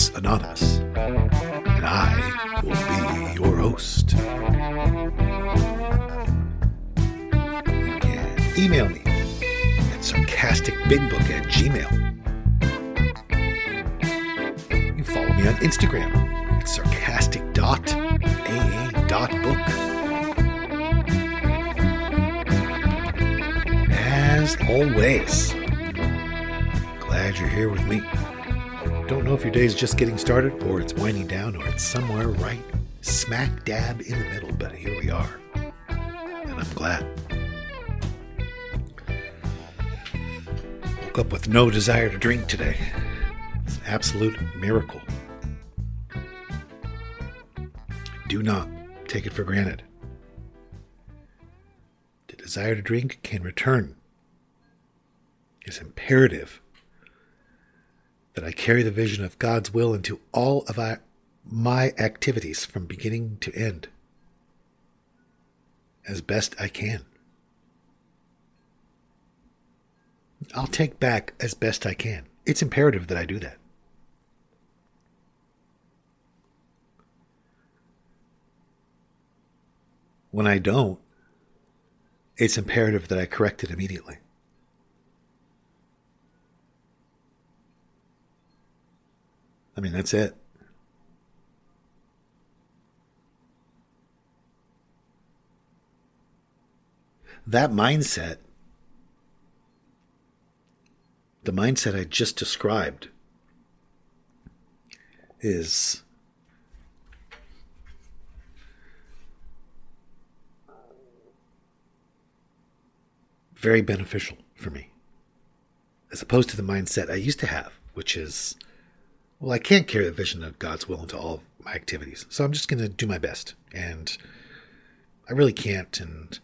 Alcoholics Anonymous, and I will be your host. You can email me at sarcasticbigbook at gmail. You can follow me on Instagram at sarcastic.aa.book. As always, glad you're here with me. Don't know if your day is just getting started or it's winding down or it's somewhere right smack dab in the middle, but here we are. And I'm glad. Woke up with no desire to drink today. It's an absolute miracle. Do not take it for granted. The desire to drink can return. It's imperative that I carry the vision of God's will into all of our, my activities from beginning to end as best I can. I'll take back as best I can. It's imperative that I do that. When I don't, it's imperative that I correct it immediately. I mean, that's it. That mindset, the mindset I just described, is very beneficial for me, as opposed to the mindset I used to have, which is well, I can't carry the vision of God's will into all my activities. So I'm just going to do my best. And I really can't. And,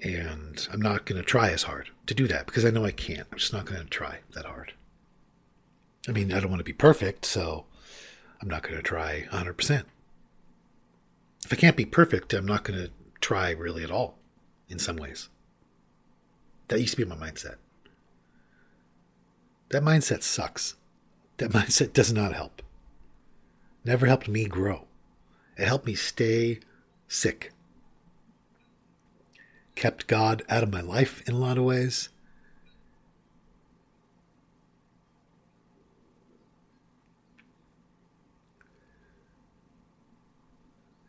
and I'm not going to try as hard to do that because I know I can't. I'm just not going to try that hard. I mean, I don't want to be perfect, so I'm not going to try 100%. If I can't be perfect, I'm not going to try really at all in some ways. That used to be my mindset. That mindset sucks. That mindset does not help. Never helped me grow. It helped me stay sick. Kept God out of my life in a lot of ways.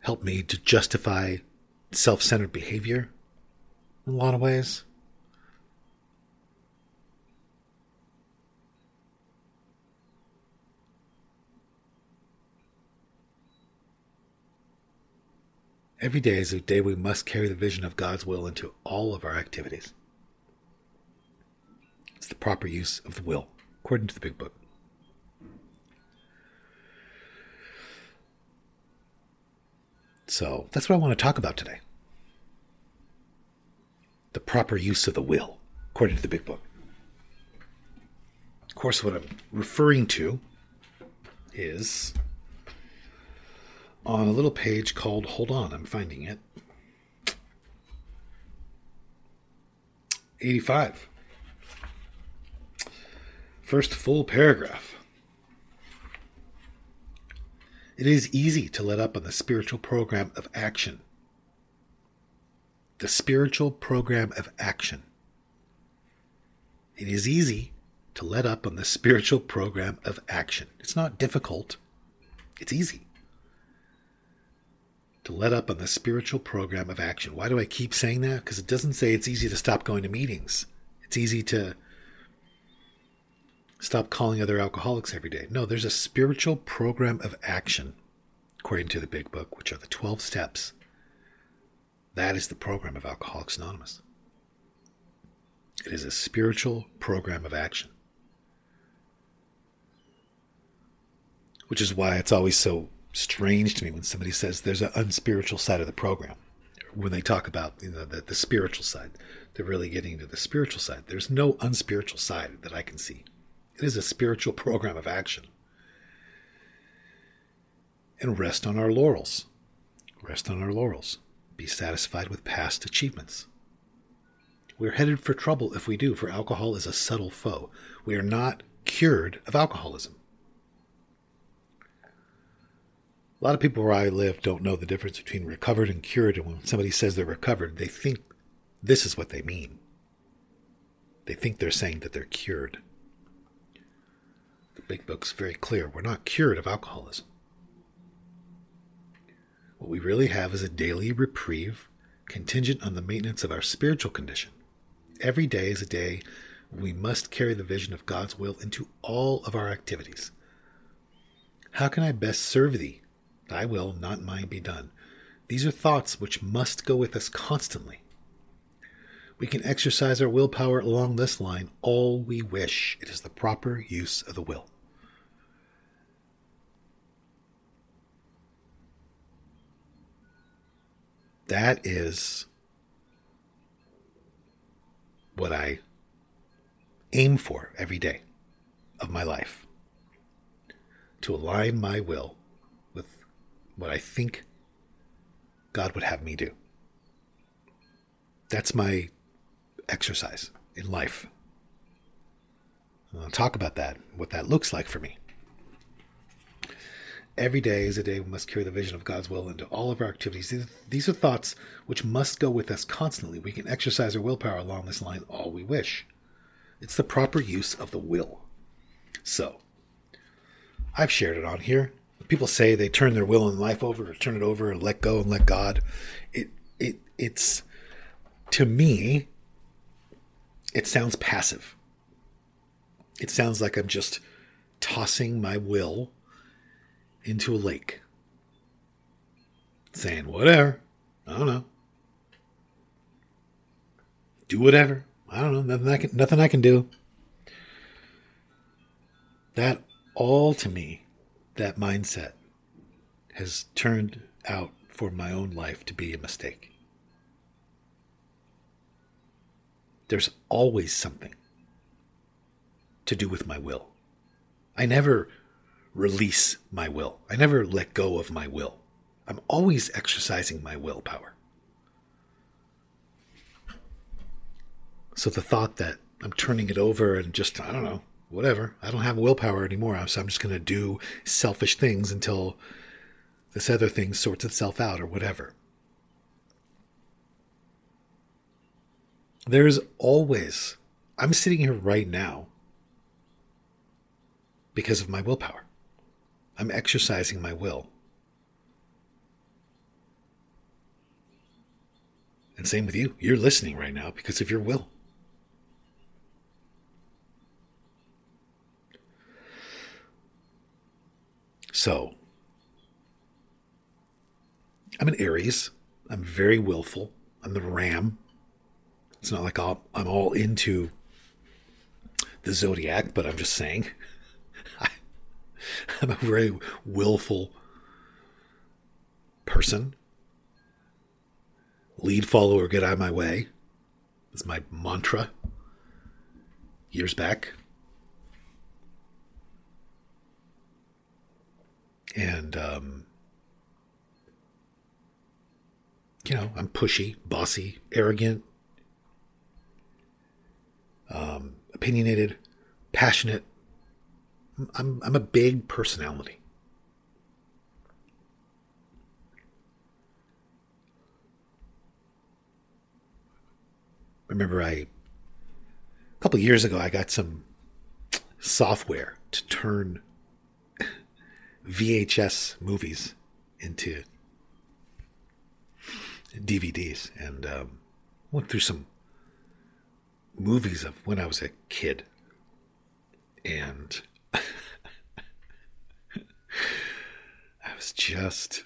Helped me to justify self centered behavior in a lot of ways. Every day is a day we must carry the vision of God's will into all of our activities. It's the proper use of the will, according to the Big Book. So that's what I want to talk about today. The proper use of the will, according to the Big Book. Of course, what I'm referring to is on a little page called Hold On, I'm finding it. 85. First full paragraph. It is easy to let up on the spiritual program of action. The spiritual program of action. It is easy to let up on the spiritual program of action. It's not difficult, it's easy to let up on the spiritual program of action. Why do I keep saying that? Because it doesn't say it's easy to stop going to meetings. It's easy to Stop calling other alcoholics every day. No, there's a spiritual program of action, according to the big book, which are the 12 steps. That is the program of Alcoholics Anonymous. It is a spiritual program of action. Which is why it's always so strange to me when somebody says there's an unspiritual side of the program. When they talk about you know the, the spiritual side, they're really getting to the spiritual side. There's no unspiritual side that I can see. It is a spiritual program of action. And rest on our laurels. Rest on our laurels. Be satisfied with past achievements. We're headed for trouble if we do, for alcohol is a subtle foe. We are not cured of alcoholism. A lot of people where I live don't know the difference between recovered and cured, and when somebody says they're recovered, they think this is what they mean. They think they're saying that they're cured. The Big Book's very clear. We're not cured of alcoholism. What we really have is a daily reprieve contingent on the maintenance of our spiritual condition. Every day is a day we must carry the vision of God's will into all of our activities. How can I best serve thee? Thy will, not mine, be done. These are thoughts which must go with us constantly. We can exercise our willpower along this line all we wish. It is the proper use of the will. That is what I aim for every day of my life to align my will what I think God would have me do. That's my exercise in life. I'll talk about that, what that looks like for me. Every day is a day we must carry the vision of God's will into all of our activities. These are thoughts which must go with us constantly. We can exercise our willpower along this line all we wish. It's the proper use of the will. So, I've shared it on here. People say they turn their will and life over, or turn it over and let go and let God. It it it's to me, it sounds passive. It sounds like I'm just tossing my will into a lake, saying, whatever, I don't know. Do whatever. I don't know. Nothing I can, nothing I can do. That all to me, that mindset has turned out for my own life to be a mistake. There's always something to do with my will. I never release my will. I never let go of my will. I'm always exercising my willpower. So the thought that I'm turning it over and just, I don't know, whatever, I don't have willpower anymore, so I'm just going to do selfish things until this other thing sorts itself out or whatever. There's always, I'm sitting here right now because of my willpower. I'm exercising my will. And same with you. You're listening right now because of your will. So, I'm an Aries. I'm very willful. I'm the ram. It's not like i am all into the zodiac, but I'm just saying. I'm a very willful person. Lead follower, get out of my way. Is my mantra years back. And, um, you know, I'm pushy, bossy, arrogant, um, opinionated, passionate, I'm I'm a big personality. Remember, I a couple years ago I got some software to turn VHS movies into DVDs, and um, went through some movies of when I was a kid And I was just.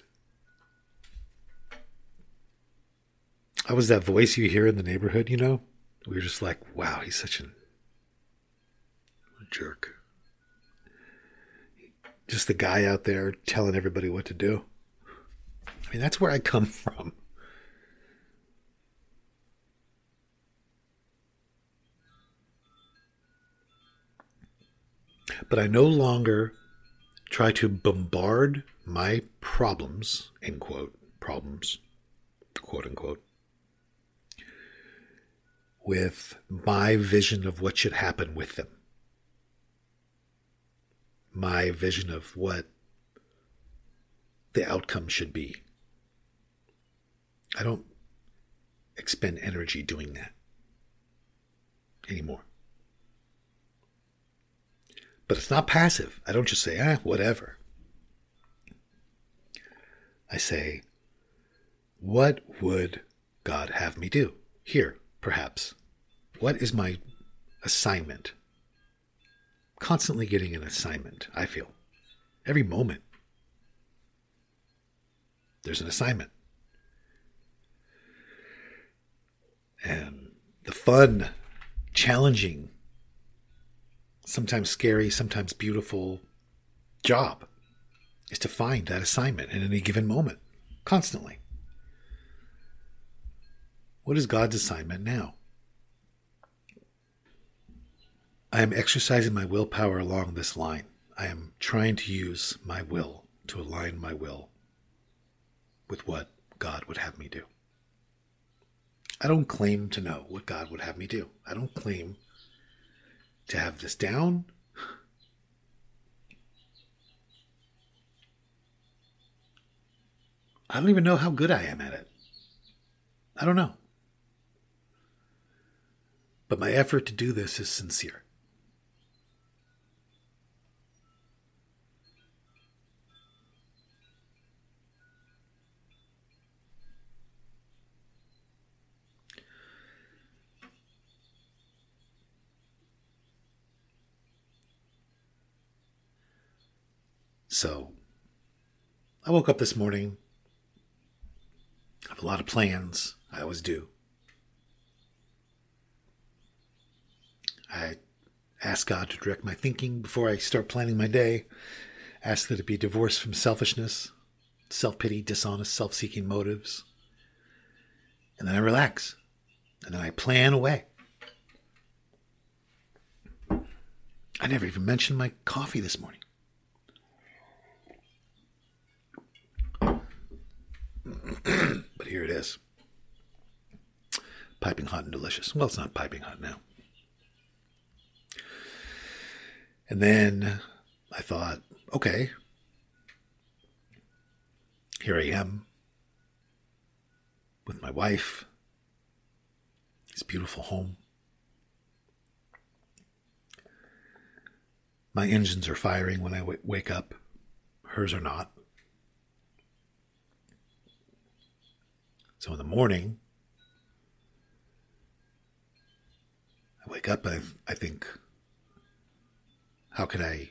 I was that voice you hear in the neighborhood, you know? We were just like, wow, he's such a jerk. Just the guy out there telling everybody what to do. I mean, that's where I come from. But I no longer try to bombard my problems, end quote, problems, quote unquote, with my vision of what should happen with them. My vision of what the outcome should be. I don't expend energy doing that anymore. But it's not passive. I don't just say, ah, whatever. I say, what would God have me do? Here, perhaps. What is my assignment? Constantly getting an assignment, I feel. Every moment. There's an assignment. And the fun, challenging, sometimes scary, sometimes beautiful job is to find that assignment in any given moment, constantly. What is God's assignment now? I am exercising my willpower along this line. I am trying to use my will to align my will with what God would have me do. I don't claim to know what God would have me do. I don't claim to have this down. I don't even know how good I am at it. I don't know. But my effort to do this is sincere. So I woke up this morning. I have a lot of plans. I always do. I ask God to direct my thinking before I start planning my day. Ask that it be divorced from selfishness, self pity, dishonest, self seeking motives. And then I relax. And then I plan away. I never even mentioned my coffee this morning. but here it is. Piping hot and delicious. Well, it's not piping hot now. And then I thought, okay, here I am with my wife, this beautiful home. My engines are firing when I w- wake up, hers are not. So in the morning, I wake up and I, I think, how could I,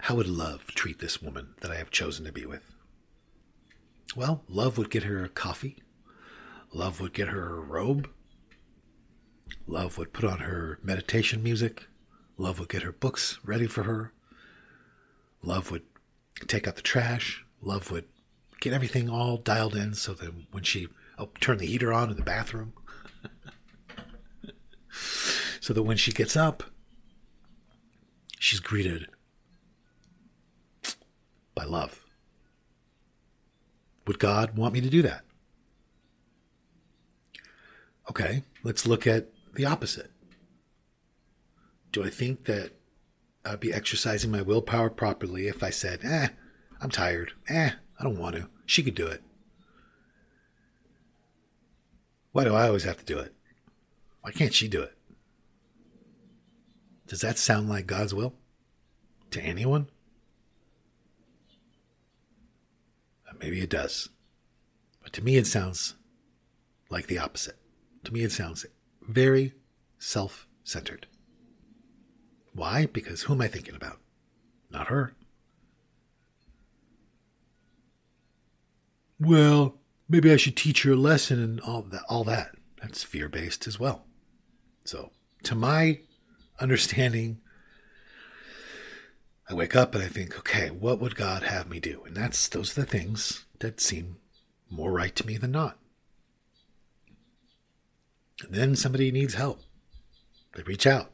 how would love treat this woman that I have chosen to be with? Well, love would get her a coffee. Love would get her a robe. Love would put on her meditation music. Love would get her books ready for her. Love would take out the trash. Love would get everything all dialed in so that when she oh, turn the heater on in the bathroom, so that when she gets up, she's greeted by love. Would God want me to do that? Okay, let's look at the opposite. Do I think that I'd be exercising my willpower properly if I said, eh, I'm tired. Eh, I don't want to. She could do it. Why do I always have to do it? Why can't she do it? Does that sound like God's will to anyone? Uh, maybe it does. But to me, it sounds like the opposite. To me, it sounds very self centered. Why? Because who am I thinking about? Not her. Well, maybe I should teach her a lesson and all that. All that. That's fear based as well. So, to my understanding, I wake up and I think, okay, what would God have me do? And that's those are the things that seem more right to me than not. And then somebody needs help. They reach out.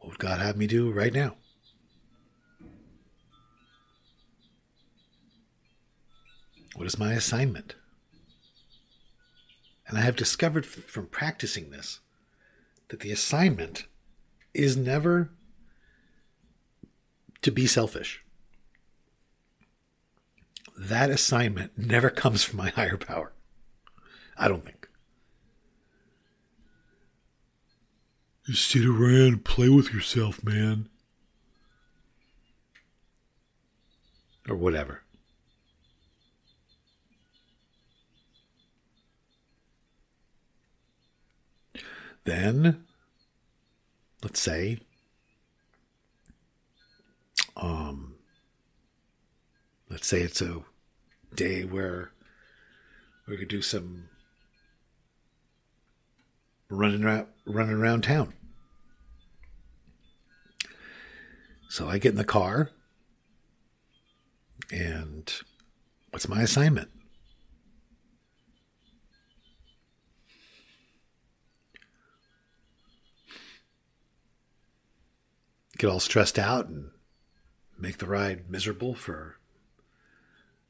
What would God have me do right now? What is my assignment? And I have discovered from practicing this that the assignment is never to be selfish. That assignment never comes from my higher power. I don't think. Just sit around play with yourself, man. Or whatever. Then, let's say, um, let's say it's a day where we could do some running around, running around town. So I get in the car, and what's my assignment? Get all stressed out and make the ride miserable for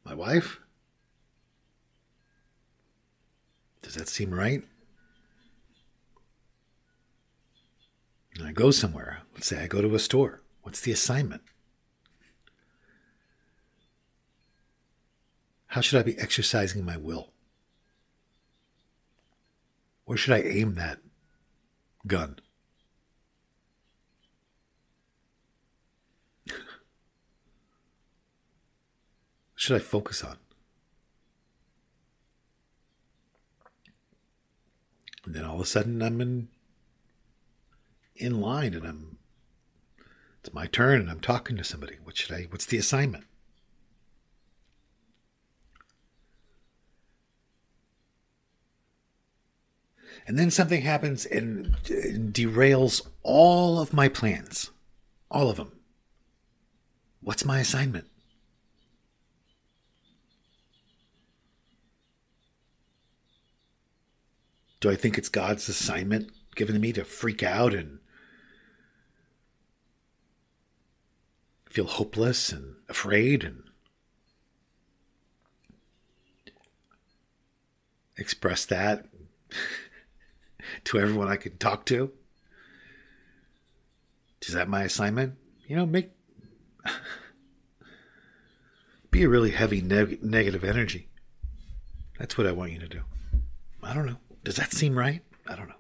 my wife? Does that seem right? And I go somewhere. Let's say I go to a store. What's the assignment? How should I be exercising my will? Where should I aim that gun? should I focus on? And then all of a sudden I'm in in line and I'm it's my turn and I'm talking to somebody. What should I what's the assignment? And then something happens and, derails all of my plans. All of them. What's my assignment? Do I think it's God's assignment given to me to freak out and feel hopeless and afraid and express that to everyone I can talk to? Is that my assignment? You know, make be a really heavy neg- negative energy. That's what I want you to do. I don't know. Does that seem right? I don't know.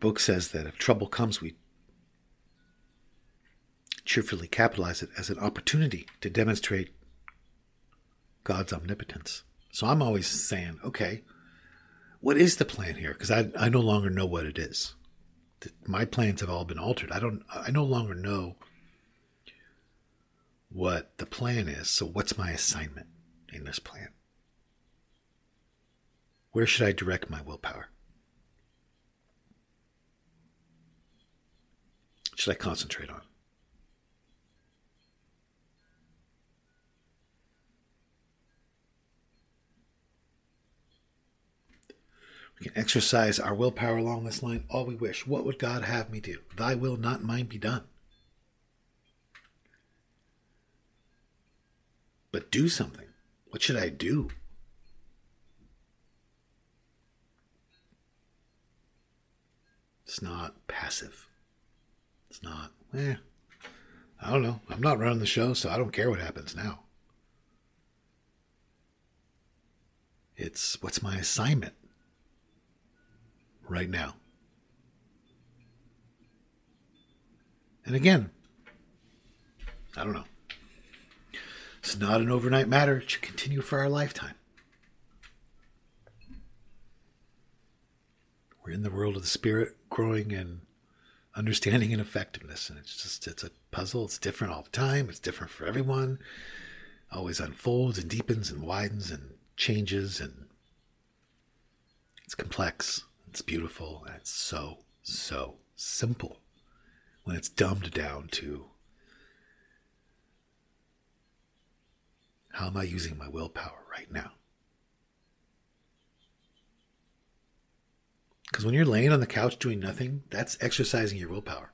Book says that if trouble comes, we cheerfully capitalize it as an opportunity to demonstrate God's omnipotence. So I'm always saying, okay, what is the plan here? Because I, I no longer know what it is. My plans have all been altered. I don't. I no longer know what the plan is. So what's my assignment in this plan? Where should I direct my willpower? Should I concentrate on? We can exercise our willpower along this line all we wish. What would God have me do? Thy will, not mine, be done. But do something. What should I do? It's not passive. It's not, eh, I don't know. I'm not running the show, so I don't care what happens now. It's what's my assignment right now? And again, I don't know. It's not an overnight matter. It should continue for our lifetime. We're in the world of the spirit, growing in understanding and effectiveness. And it's just, it's a puzzle. It's different all the time. It's different for everyone. Always unfolds and deepens and widens and changes. And it's complex. It's beautiful. And it's so, so simple when it's dumbed down to how am I using my willpower right now? Because when you're laying on the couch doing nothing, that's exercising your willpower.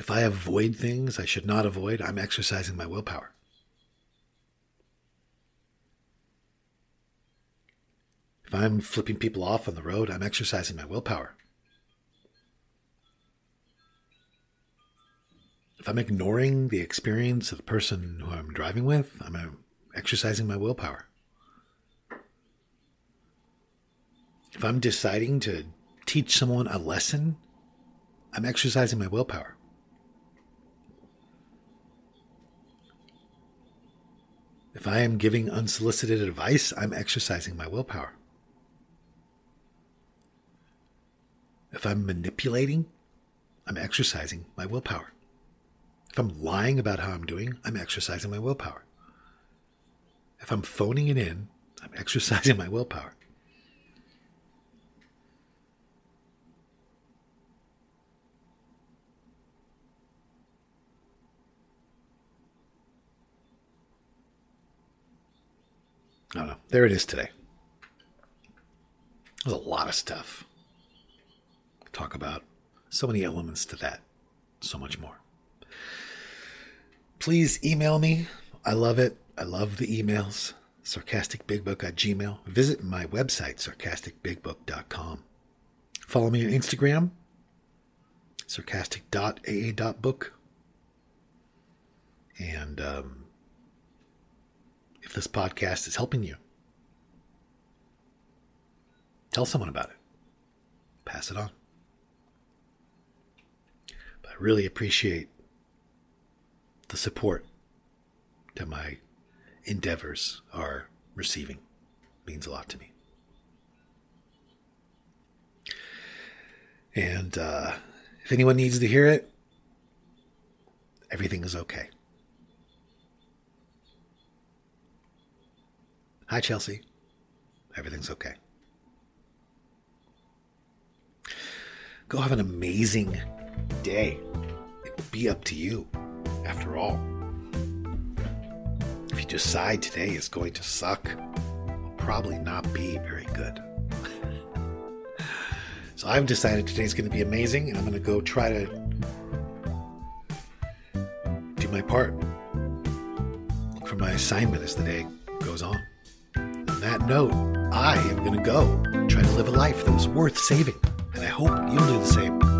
If I avoid things I should not avoid, I'm exercising my willpower. If I'm flipping people off on the road, I'm exercising my willpower. If I'm ignoring the experience of the person who I'm driving with, I'm uh, exercising my willpower. If I'm deciding to teach someone a lesson, I'm exercising my willpower. If I am giving unsolicited advice, I'm exercising my willpower. If I'm manipulating, I'm exercising my willpower. If I'm lying about how I'm doing, I'm exercising my willpower. If I'm phoning it in, I'm exercising my willpower. I don't know. There it is today. There's a lot of stuff to talk about. So many elements to that. So much more. Please email me. I love it. I love the emails. Sarcasticbigbook at gmail. Visit my website, sarcasticbigbook.com. Follow me on Instagram, sarcastic.aa.book. And um, if this podcast is helping you, tell someone about it. Pass it on. I really appreciate the support that my endeavors are receiving. Means a lot to me. And uh, if anyone needs to hear it, everything is okay. Hi, Chelsea. Everything's okay. Go have an amazing day. It will be up to you, after all. If you decide today is going to suck, it will probably not be very good. so I've decided today's going to be amazing, and I'm going to go try to do my part. Look for my assignment as the day goes on. On that note, I am going to go try to live a life that was worth saving, and I hope you'll do the same.